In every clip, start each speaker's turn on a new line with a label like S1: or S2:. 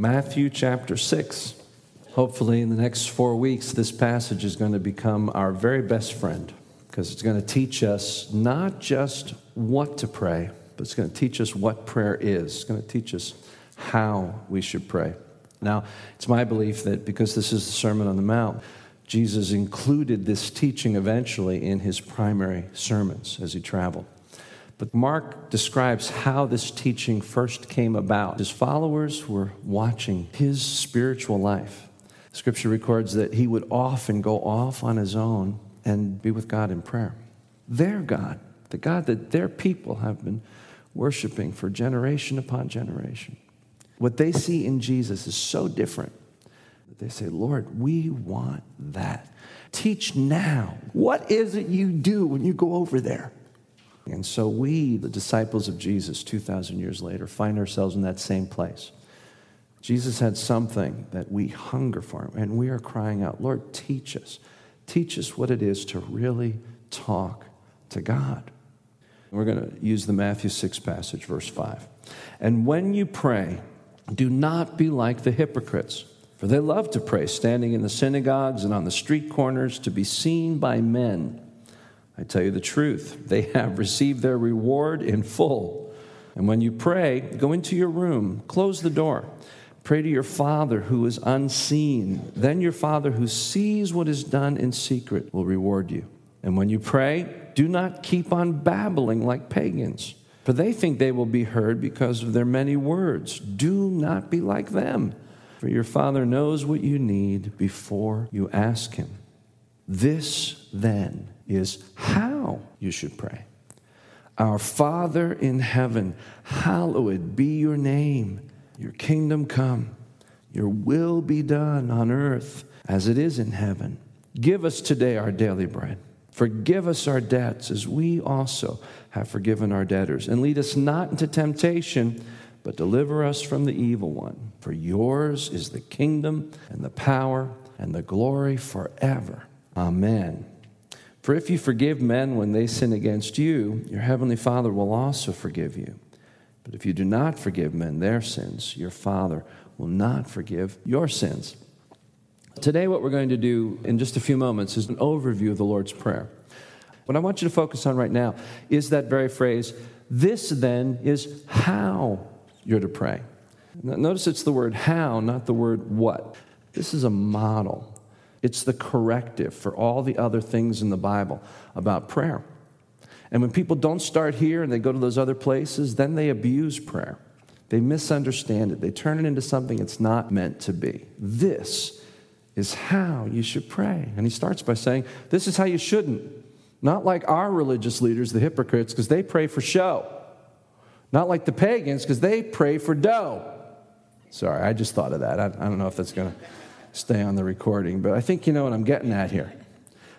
S1: Matthew chapter 6. Hopefully, in the next four weeks, this passage is going to become our very best friend because it's going to teach us not just what to pray, but it's going to teach us what prayer is. It's going to teach us how we should pray. Now, it's my belief that because this is the Sermon on the Mount, Jesus included this teaching eventually in his primary sermons as he traveled. But Mark describes how this teaching first came about. His followers were watching his spiritual life. Scripture records that he would often go off on his own and be with God in prayer. Their God, the God that their people have been worshiping for generation upon generation. What they see in Jesus is so different that they say, Lord, we want that. Teach now. What is it you do when you go over there? And so we, the disciples of Jesus, 2,000 years later, find ourselves in that same place. Jesus had something that we hunger for, and we are crying out, Lord, teach us. Teach us what it is to really talk to God. We're going to use the Matthew 6 passage, verse 5. And when you pray, do not be like the hypocrites, for they love to pray, standing in the synagogues and on the street corners to be seen by men. I tell you the truth, they have received their reward in full. And when you pray, go into your room, close the door, pray to your Father who is unseen. Then your Father who sees what is done in secret will reward you. And when you pray, do not keep on babbling like pagans, for they think they will be heard because of their many words. Do not be like them, for your Father knows what you need before you ask Him. This, then, is how you should pray. Our Father in heaven, hallowed be your name. Your kingdom come, your will be done on earth as it is in heaven. Give us today our daily bread. Forgive us our debts as we also have forgiven our debtors. And lead us not into temptation, but deliver us from the evil one. For yours is the kingdom and the power and the glory forever. Amen. For if you forgive men when they sin against you, your heavenly Father will also forgive you. But if you do not forgive men their sins, your Father will not forgive your sins. Today, what we're going to do in just a few moments is an overview of the Lord's Prayer. What I want you to focus on right now is that very phrase, this then is how you're to pray. Notice it's the word how, not the word what. This is a model. It's the corrective for all the other things in the Bible about prayer. And when people don't start here and they go to those other places, then they abuse prayer. They misunderstand it. They turn it into something it's not meant to be. This is how you should pray. And he starts by saying, This is how you shouldn't. Not like our religious leaders, the hypocrites, because they pray for show. Not like the pagans, because they pray for dough. Sorry, I just thought of that. I, I don't know if that's going to stay on the recording, but I think you know what I'm getting at here.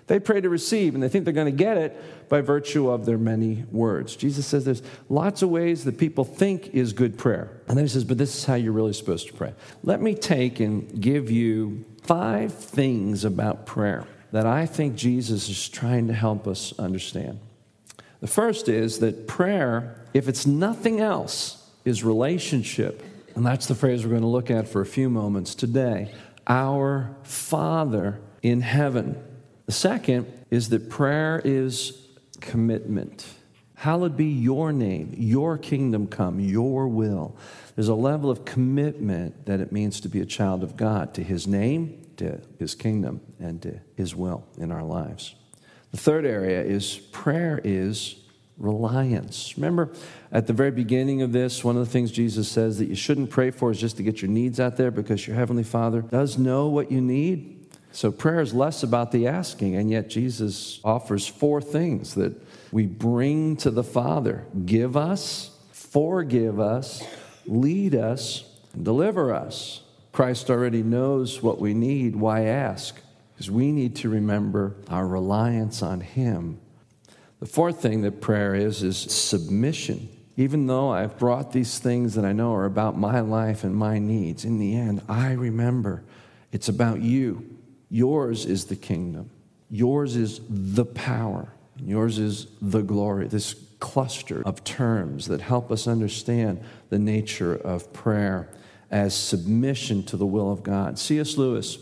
S1: They pray to receive, and they think they're going to get it by virtue of their many words. Jesus says there's lots of ways that people think is good prayer. And then he says, but this is how you're really supposed to pray. Let me take and give you five things about prayer that I think Jesus is trying to help us understand. The first is that prayer, if it's nothing else, is relationship. And that's the phrase we're going to look at for a few moments today our Father in heaven. The second is that prayer is commitment. Hallowed be your name, your kingdom come, your will. There's a level of commitment that it means to be a child of God, to his name, to his kingdom, and to his will in our lives. The third area is prayer is reliance. Remember at the very beginning of this, one of the things Jesus says that you shouldn't pray for is just to get your needs out there because your Heavenly Father does know what you need. So prayer is less about the asking, and yet Jesus offers four things that we bring to the Father give us, forgive us, lead us, and deliver us. Christ already knows what we need. Why ask? Because we need to remember our reliance on Him the fourth thing that prayer is is submission. Even though I've brought these things that I know are about my life and my needs, in the end, I remember it's about you. Yours is the kingdom, yours is the power, yours is the glory. This cluster of terms that help us understand the nature of prayer as submission to the will of God. C.S. Lewis,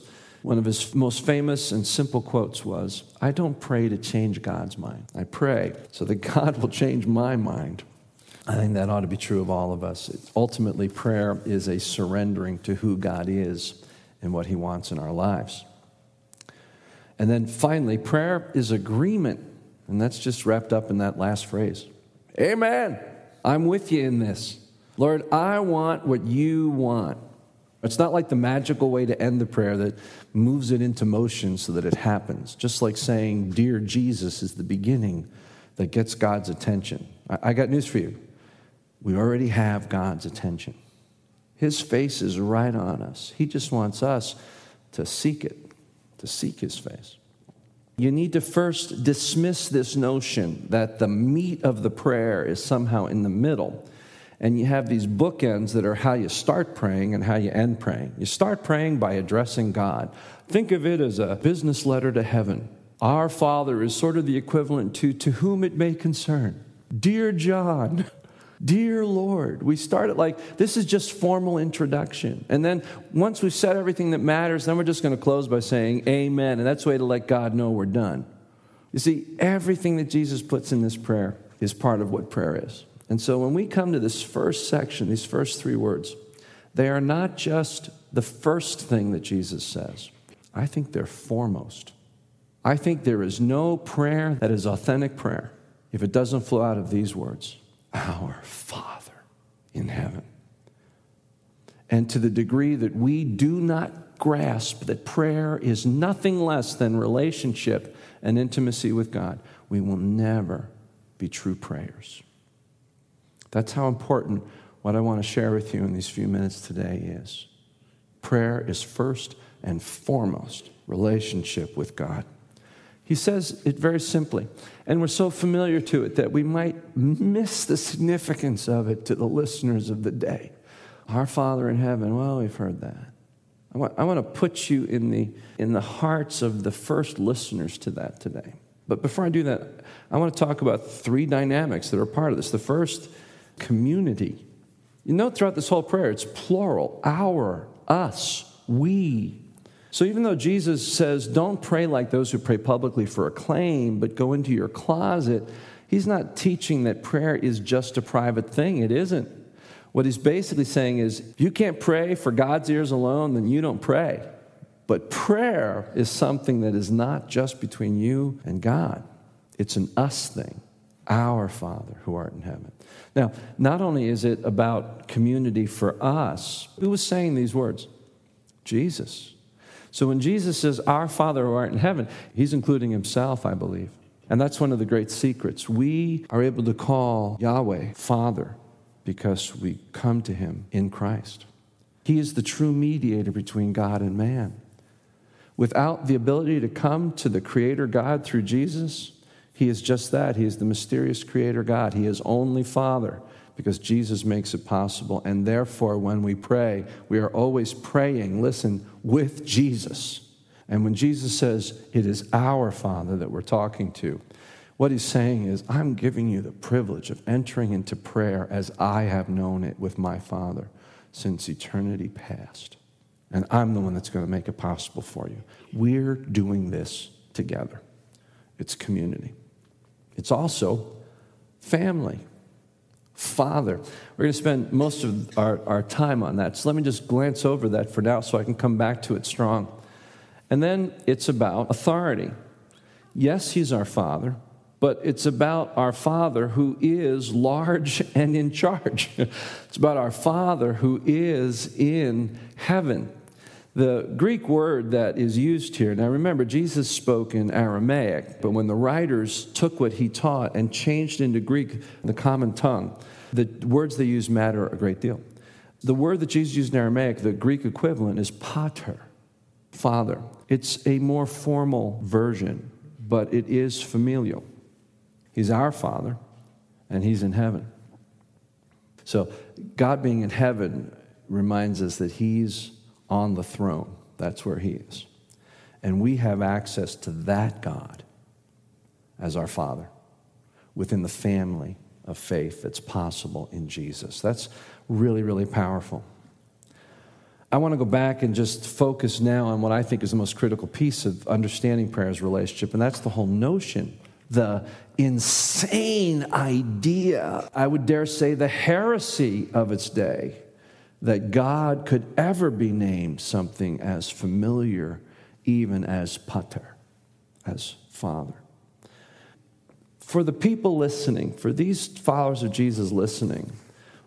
S1: one of his most famous and simple quotes was I don't pray to change God's mind. I pray so that God will change my mind. I think that ought to be true of all of us. Ultimately, prayer is a surrendering to who God is and what He wants in our lives. And then finally, prayer is agreement. And that's just wrapped up in that last phrase Amen. I'm with you in this. Lord, I want what you want. It's not like the magical way to end the prayer that moves it into motion so that it happens. Just like saying, Dear Jesus, is the beginning that gets God's attention. I, got news for you. We already have God's attention. His face is right on us. He just wants us to seek it, to seek His face. You need to first dismiss this notion that the meat of the prayer is somehow in the middle. And you have these bookends that are how you start praying and how you end praying. You start praying by addressing God. Think of it as a business letter to heaven. Our Father is sort of the equivalent to to whom it may concern. Dear John, Dear Lord, we start it like this is just formal introduction. And then once we've said everything that matters, then we're just going to close by saying amen. And that's a way to let God know we're done. You see, everything that Jesus puts in this prayer is part of what prayer is. And so when we come to this first section, these first three words, they are not just the first thing that Jesus says, I think they're foremost. I think there is no prayer that is authentic prayer if it doesn't flow out of these words our Father in heaven. And to the degree that we do not grasp that prayer is nothing less than relationship and intimacy with God, we will never be true prayers. That's how important what I want to share with you in these few minutes today is. Prayer is first and foremost relationship with God. He says it very simply, and we're so familiar to it that we might miss the significance of it to the listeners of the day. Our Father in heaven, well, we've heard that. I want, I want to put you in the, in the hearts of the first listeners to that today. But before I do that, I want to talk about three dynamics that are part of this. The first, community. You note throughout this whole prayer, it's plural our, us, we. So even though Jesus says, don't pray like those who pray publicly for acclaim, but go into your closet, he's not teaching that prayer is just a private thing. It isn't. What he's basically saying is, if you can't pray for God's ears alone, then you don't pray. But prayer is something that is not just between you and God, it's an us thing. Our Father who art in heaven. Now, not only is it about community for us, who was saying these words? Jesus. So when Jesus says, Our Father who art in heaven, he's including himself, I believe. And that's one of the great secrets. We are able to call Yahweh Father because we come to him in Christ. He is the true mediator between God and man. Without the ability to come to the Creator God through Jesus, He is just that. He is the mysterious Creator God. He is only Father because Jesus makes it possible. And therefore, when we pray, we are always praying, listen, with Jesus. And when Jesus says it is our Father that we're talking to, what he's saying is, I'm giving you the privilege of entering into prayer as I have known it with my Father since eternity past. And I'm the one that's going to make it possible for you. We're doing this together. It's community. It's also family father. We're going to spend most of our, our time on that. So let me just glance over that for now so I can come back to it strong. And then it's about authority. Yes, he's our father, but it's about our father who is large and in charge. it's about our father who is in heaven. The Greek word that is used here, now remember, Jesus spoke in Aramaic, but when the writers took what he taught and changed into Greek, the common tongue, the words they use matter a great deal. The word that Jesus used in Aramaic, the Greek equivalent, is pater, father. It's a more formal version, but it is familial. He's our father, and he's in heaven. So, God being in heaven reminds us that he's on the throne. That's where He is. And we have access to that God as our Father within the family of faith that's possible in Jesus. That's really, really powerful. I want to go back and just focus now on what I think is the most critical piece of understanding prayer's relationship, and that's the whole notion, the insane idea, I would dare say the heresy of its day, that God could ever be named something as familiar, even as pater, as father. For the people listening, for these followers of Jesus listening,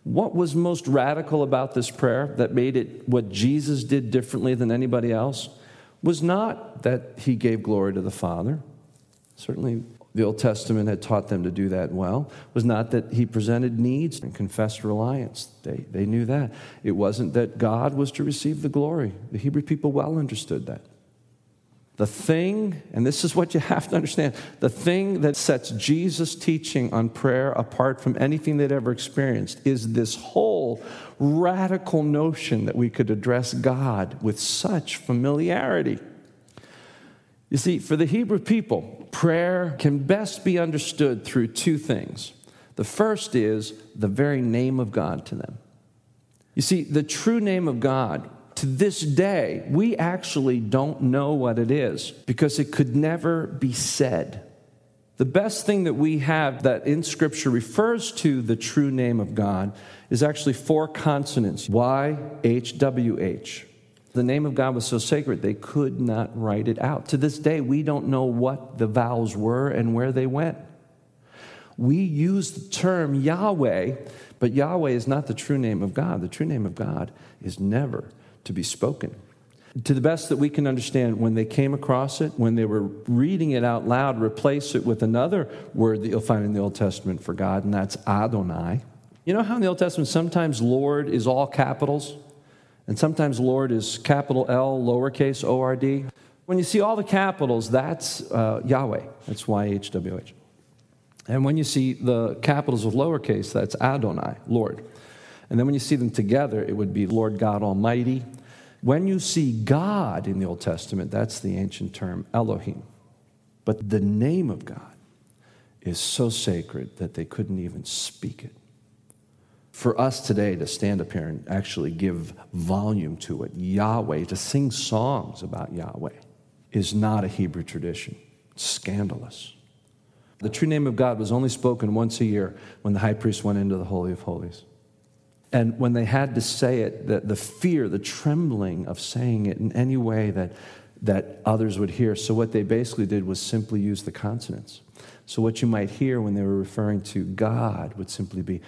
S1: what was most radical about this prayer that made it what Jesus did differently than anybody else was not that he gave glory to the Father. Certainly, the Old Testament had taught them to do that well. Was not that he presented needs and confessed reliance. They, they knew that. It wasn't that God was to receive the glory. The Hebrew people well understood that. The thing, and this is what you have to understand the thing that sets Jesus' teaching on prayer apart from anything they'd ever experienced is this whole radical notion that we could address God with such familiarity. You see, for the Hebrew people, prayer can best be understood through two things. The first is the very name of God to them. You see, the true name of God to this day, we actually don't know what it is because it could never be said. The best thing that we have that in Scripture refers to the true name of God is actually four consonants Y, H, W, H. The name of God was so sacred, they could not write it out. To this day, we don't know what the vowels were and where they went. We use the term Yahweh, but Yahweh is not the true name of God. The true name of God is never to be spoken. To the best that we can understand, when they came across it, when they were reading it out loud, replace it with another word that you'll find in the Old Testament for God, and that's Adonai. You know how in the Old Testament sometimes Lord is all capitals, and sometimes Lord is capital L, lowercase O R D? When you see all the capitals, that's uh, Yahweh. That's Y H W H. And when you see the capitals with lowercase, that's Adonai, Lord. And then when you see them together, it would be Lord God Almighty. When you see God in the Old Testament, that's the ancient term Elohim. But the name of God is so sacred that they couldn't even speak it. For us today to stand up here and actually give volume to it, Yahweh, to sing songs about Yahweh, is not a Hebrew tradition. It's scandalous. The true name of God was only spoken once a year when the high priest went into the Holy of Holies. And when they had to say it, the, the fear, the trembling of saying it in any way that, that others would hear. So, what they basically did was simply use the consonants. So, what you might hear when they were referring to God would simply be,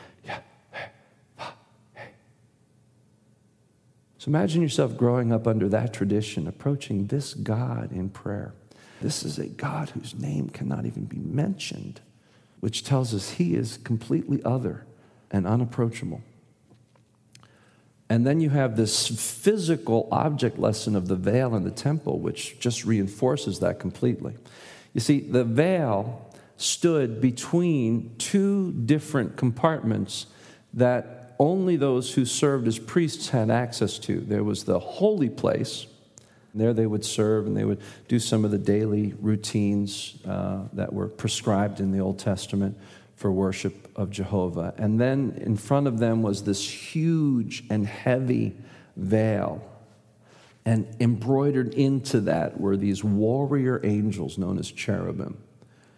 S1: So, imagine yourself growing up under that tradition, approaching this God in prayer. This is a God whose name cannot even be mentioned, which tells us he is completely other and unapproachable. And then you have this physical object lesson of the veil in the temple, which just reinforces that completely. You see, the veil stood between two different compartments that only those who served as priests had access to. There was the holy place. There they would serve and they would do some of the daily routines uh, that were prescribed in the Old Testament for worship of Jehovah. And then in front of them was this huge and heavy veil. And embroidered into that were these warrior angels known as cherubim.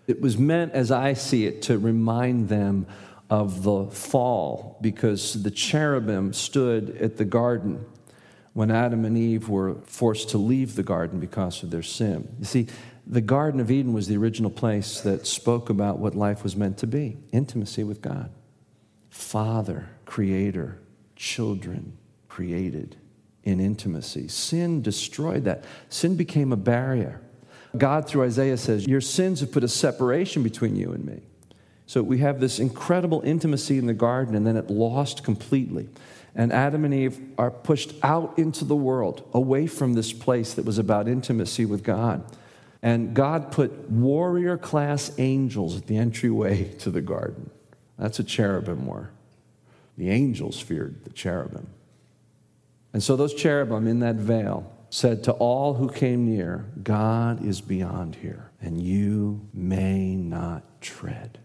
S1: It was meant, as I see it, to remind them of the fall because the cherubim stood at the garden when Adam and Eve were forced to leave the garden because of their sin. You see, the Garden of Eden was the original place that spoke about what life was meant to be intimacy with God. Father, creator, children created in intimacy. Sin destroyed that. Sin became a barrier. God, through Isaiah, says, Your sins have put a separation between you and me. So we have this incredible intimacy in the garden, and then it lost completely. And Adam and Eve are pushed out into the world, away from this place that was about intimacy with God. And God put warrior class angels at the entryway to the garden. That's what cherubim were. The angels feared the cherubim. And so those cherubim in that veil said to all who came near, God is beyond here, and you may not tread.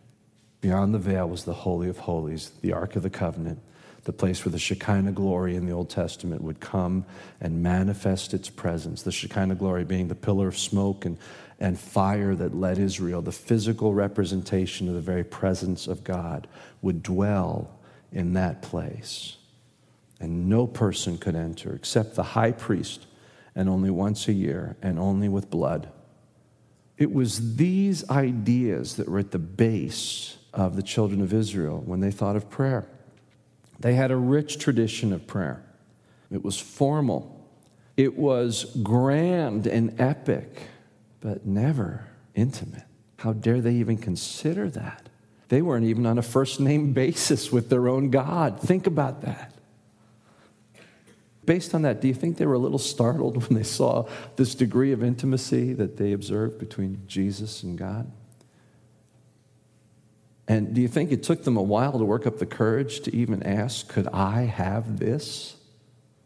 S1: Beyond the veil was the Holy of Holies, the Ark of the Covenant, the place where the Shekinah glory in the Old Testament would come and manifest its presence. The Shekinah glory being the pillar of smoke and, and fire that led Israel, the physical representation of the very presence of God, would dwell in that place. And no person could enter except the high priest, and only once a year, and only with blood. It was these ideas that were at the base of the children of Israel when they thought of prayer. They had a rich tradition of prayer, it was formal, it was grand and epic, but never intimate. How dare they even consider that? They weren't even on a first name basis with their own God. Think about that. Based on that, do you think they were a little startled when they saw this degree of intimacy that they observed between Jesus and God? And do you think it took them a while to work up the courage to even ask, Could I have this?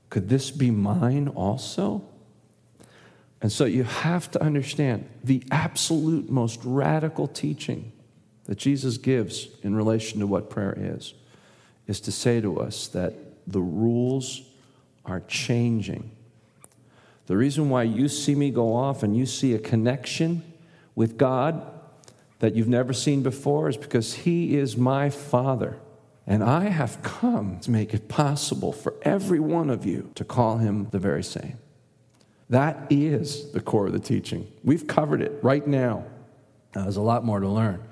S1: Could this be mine also? And so you have to understand the absolute most radical teaching that Jesus gives in relation to what prayer is, is to say to us that the rules are changing. The reason why you see me go off and you see a connection with God that you've never seen before is because He is my Father. And I have come to make it possible for every one of you to call Him the very same. That is the core of the teaching. We've covered it right now. now. There's a lot more to learn.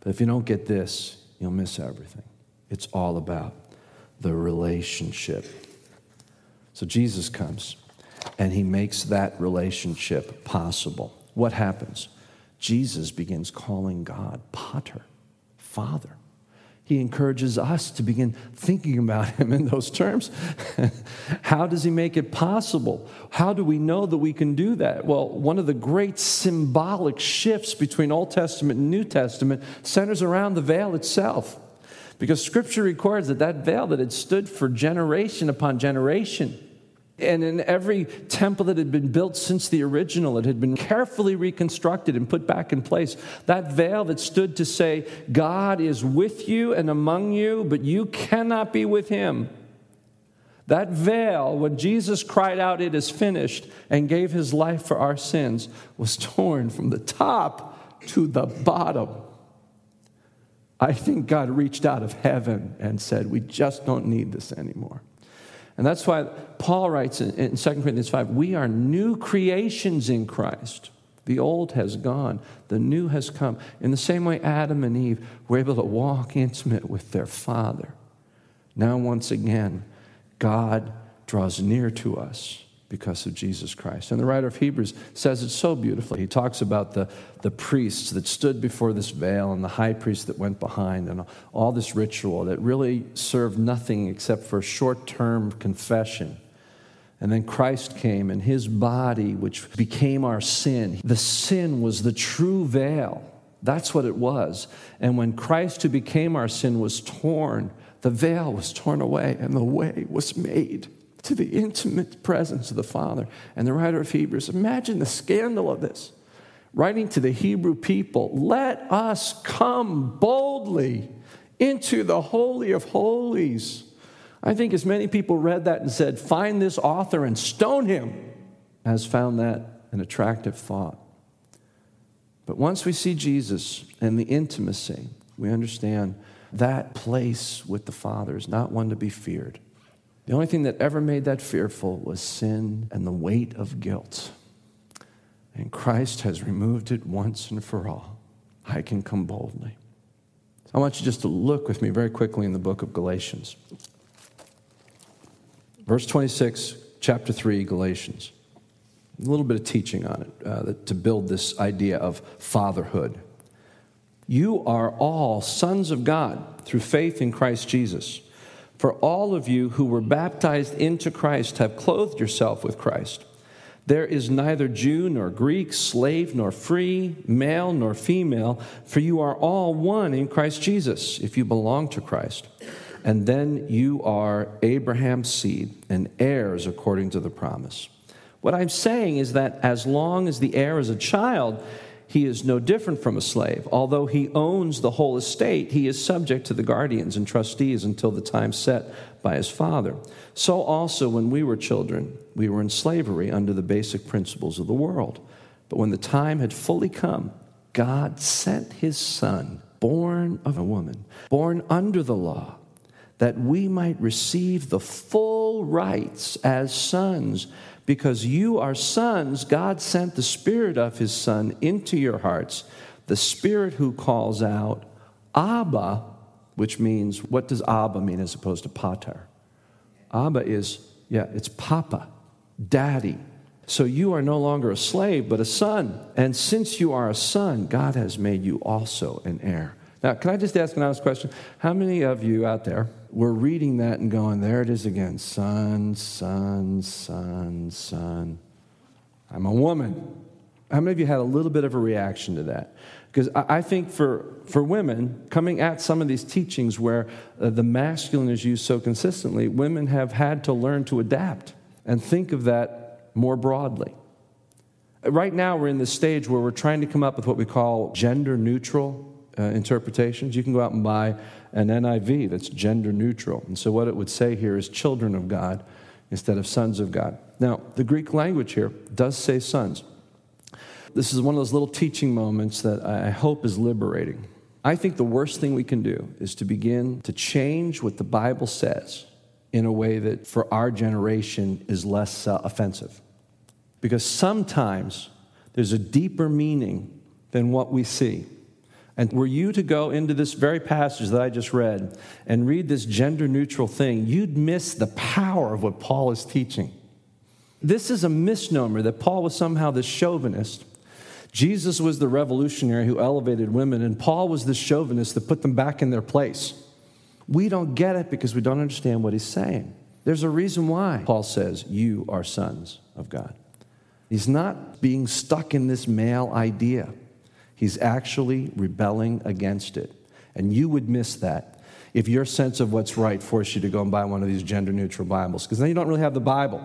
S1: But if you don't get this, you'll miss everything. It's all about the relationship. So Jesus comes and he makes that relationship possible. What happens? Jesus begins calling God Pater, Father. He encourages us to begin thinking about him in those terms. How does he make it possible? How do we know that we can do that? Well, one of the great symbolic shifts between Old Testament and New Testament centers around the veil itself. Because scripture records that that veil that had stood for generation upon generation and in every temple that had been built since the original, it had been carefully reconstructed and put back in place. That veil that stood to say, God is with you and among you, but you cannot be with him. That veil, when Jesus cried out, It is finished, and gave his life for our sins, was torn from the top to the bottom. I think God reached out of heaven and said, We just don't need this anymore. And that's why Paul writes in, in 2 Corinthians 5 we are new creations in Christ. The old has gone, the new has come. In the same way, Adam and Eve were able to walk intimate with their Father. Now, once again, God draws near to us because of Jesus Christ. And the writer of Hebrews says it so beautifully. He talks about the, the priests that stood before this veil and the high priest that went behind and all this ritual that really served nothing except for short term confession. And then Christ came and his body, which became our sin, the sin was the true veil. That's what it was. And when Christ, who became our sin, was torn, the veil was torn away and the way was made to the intimate presence of the Father. And the writer of Hebrews, imagine the scandal of this. Writing to the Hebrew people, let us come boldly into the Holy of Holies. I think as many people read that and said, find this author and stone him, has found that an attractive thought. But once we see Jesus and the intimacy, we understand that place with the Father is not one to be feared. The only thing that ever made that fearful was sin and the weight of guilt. And Christ has removed it once and for all. I can come boldly. I want you just to look with me very quickly in the book of Galatians. Verse 26, chapter 3, Galatians. A little bit of teaching on it uh, to build this idea of fatherhood. You are all sons of God through faith in Christ Jesus. For all of you who were baptized into Christ have clothed yourself with Christ. There is neither Jew nor Greek, slave nor free, male nor female, for you are all one in Christ Jesus, if you belong to Christ. And then you are Abraham's seed and heirs according to the promise. What I'm saying is that as long as the heir is a child, he is no different from a slave. Although he owns the whole estate, he is subject to the guardians and trustees until the time set by his father. So also, when we were children, we were in slavery under the basic principles of the world. But when the time had fully come, God sent his son, born of a woman, born under the law, that we might receive the full rights as sons. Because you are sons, God sent the Spirit of his Son into your hearts, the Spirit who calls out, Abba, which means, what does Abba mean as opposed to Pater? Abba is, yeah, it's Papa, Daddy. So you are no longer a slave, but a son. And since you are a son, God has made you also an heir. Now, can I just ask an honest question? How many of you out there were reading that and going, there it is again son, son, son, son? I'm a woman. How many of you had a little bit of a reaction to that? Because I think for, for women, coming at some of these teachings where uh, the masculine is used so consistently, women have had to learn to adapt and think of that more broadly. Right now, we're in this stage where we're trying to come up with what we call gender neutral uh, interpretations. You can go out and buy an NIV that's gender neutral. And so, what it would say here is children of God instead of sons of God. Now, the Greek language here does say sons. This is one of those little teaching moments that I hope is liberating. I think the worst thing we can do is to begin to change what the Bible says in a way that for our generation is less uh, offensive. Because sometimes there's a deeper meaning than what we see. And were you to go into this very passage that I just read and read this gender neutral thing, you'd miss the power of what Paul is teaching. This is a misnomer that Paul was somehow this chauvinist Jesus was the revolutionary who elevated women, and Paul was the chauvinist that put them back in their place. We don't get it because we don't understand what he's saying. There's a reason why Paul says, You are sons of God. He's not being stuck in this male idea, he's actually rebelling against it. And you would miss that if your sense of what's right forced you to go and buy one of these gender neutral Bibles, because then you don't really have the Bible.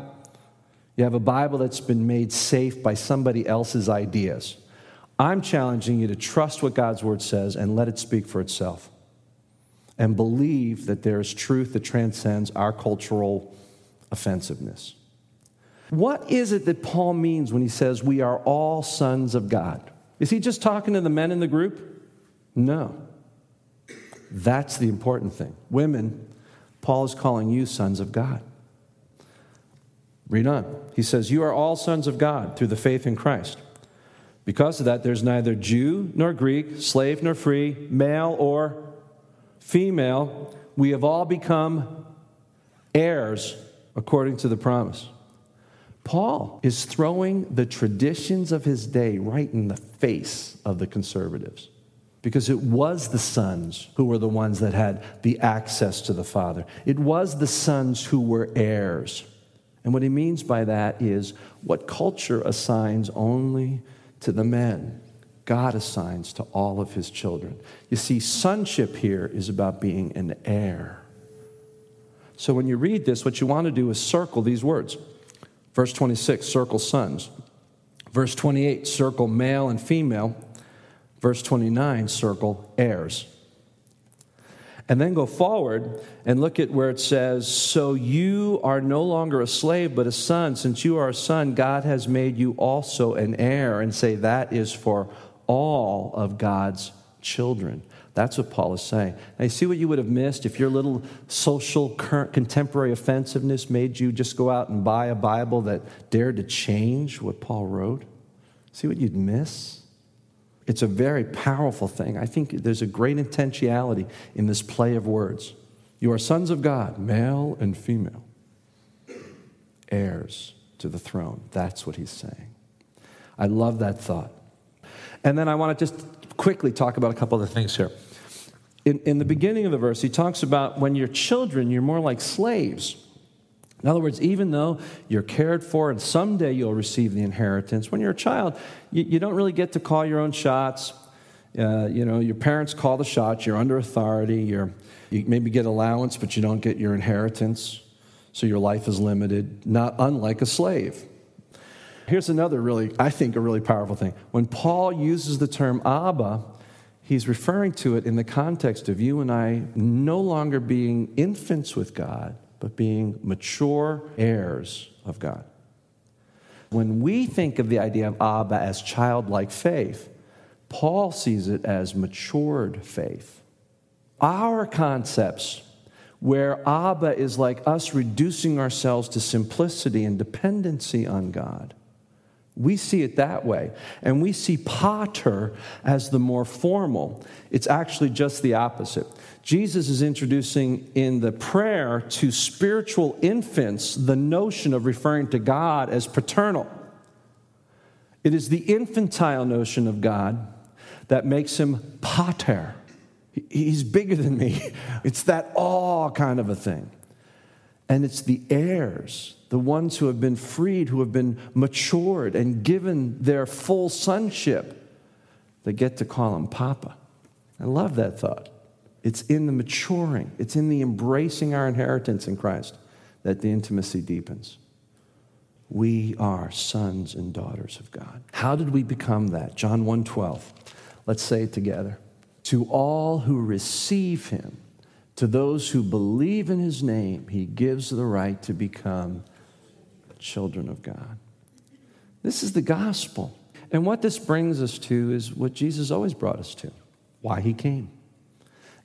S1: You have a Bible that's been made safe by somebody else's ideas. I'm challenging you to trust what God's word says and let it speak for itself. And believe that there is truth that transcends our cultural offensiveness. What is it that Paul means when he says we are all sons of God? Is he just talking to the men in the group? No. That's the important thing. Women, Paul is calling you sons of God. Read on. He says, You are all sons of God through the faith in Christ. Because of that, there's neither Jew nor Greek, slave nor free, male or female. We have all become heirs according to the promise. Paul is throwing the traditions of his day right in the face of the conservatives because it was the sons who were the ones that had the access to the Father. It was the sons who were heirs. And what he means by that is what culture assigns only to the men, God assigns to all of his children. You see, sonship here is about being an heir. So when you read this, what you want to do is circle these words. Verse 26, circle sons. Verse 28, circle male and female. Verse 29, circle heirs. And then go forward and look at where it says, So you are no longer a slave, but a son. Since you are a son, God has made you also an heir. And say, That is for all of God's children. That's what Paul is saying. Now, you see what you would have missed if your little social, current, contemporary offensiveness made you just go out and buy a Bible that dared to change what Paul wrote? See what you'd miss? It's a very powerful thing. I think there's a great intentionality in this play of words. You are sons of God, male and female, heirs to the throne. That's what he's saying. I love that thought. And then I want to just quickly talk about a couple other things here. In, in the beginning of the verse, he talks about when you're children, you're more like slaves. In other words, even though you're cared for and someday you'll receive the inheritance, when you're a child, you, you don't really get to call your own shots. Uh, you know, your parents call the shots, you're under authority, you're, you maybe get allowance, but you don't get your inheritance, so your life is limited, not unlike a slave. Here's another really, I think, a really powerful thing. When Paul uses the term Abba, he's referring to it in the context of you and I no longer being infants with God, but being mature heirs of God. When we think of the idea of Abba as childlike faith, Paul sees it as matured faith. Our concepts, where Abba is like us reducing ourselves to simplicity and dependency on God, we see it that way. And we see pater as the more formal. It's actually just the opposite. Jesus is introducing in the prayer to spiritual infants the notion of referring to God as paternal. It is the infantile notion of God that makes him pater. He's bigger than me. It's that awe kind of a thing. And it's the heirs, the ones who have been freed, who have been matured and given their full sonship, that get to call him Papa. I love that thought. It's in the maturing, it's in the embracing our inheritance in Christ that the intimacy deepens. We are sons and daughters of God. How did we become that? John 1:12. Let's say it together. To all who receive him, to those who believe in his name, he gives the right to become children of God. This is the gospel. And what this brings us to is what Jesus always brought us to why he came.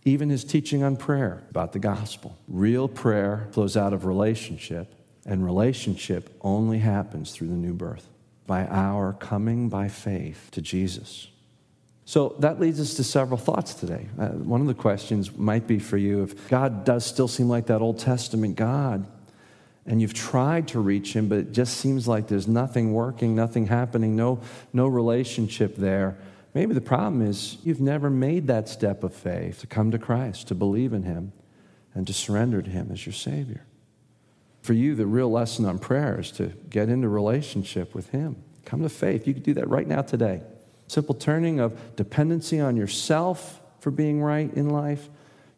S1: Even his teaching on prayer about the gospel. Real prayer flows out of relationship, and relationship only happens through the new birth by our coming by faith to Jesus. So that leads us to several thoughts today. Uh, one of the questions might be for you if God does still seem like that Old Testament God, and you've tried to reach him, but it just seems like there's nothing working, nothing happening, no, no relationship there. Maybe the problem is you've never made that step of faith to come to Christ, to believe in him, and to surrender to him as your Savior. For you, the real lesson on prayer is to get into relationship with him. Come to faith. You can do that right now today. Simple turning of dependency on yourself for being right in life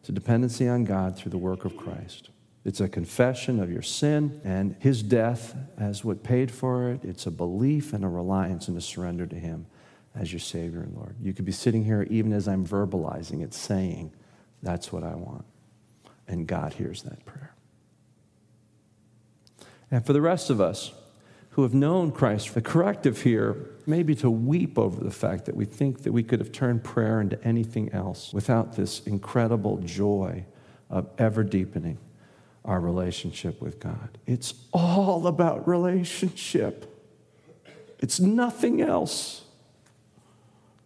S1: to dependency on God through the work of Christ. It's a confession of your sin and his death as what paid for it. It's a belief and a reliance and a surrender to him as your Savior and Lord. You could be sitting here even as I'm verbalizing it, saying, That's what I want. And God hears that prayer. And for the rest of us, who have known Christ. The corrective here may be to weep over the fact that we think that we could have turned prayer into anything else without this incredible joy of ever deepening our relationship with God. It's all about relationship, it's nothing else.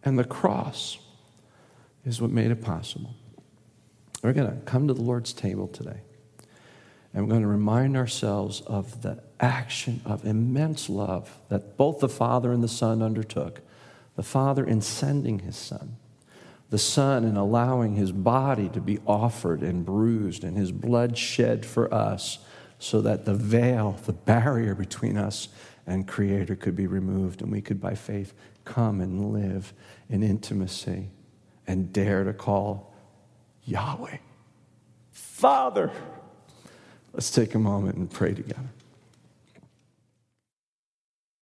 S1: And the cross is what made it possible. We're going to come to the Lord's table today. And we're going to remind ourselves of the action of immense love that both the Father and the Son undertook. The Father in sending his Son, the Son in allowing his body to be offered and bruised, and his blood shed for us so that the veil, the barrier between us and Creator could be removed, and we could, by faith, come and live in intimacy and dare to call Yahweh Father. Let's take a moment and pray together.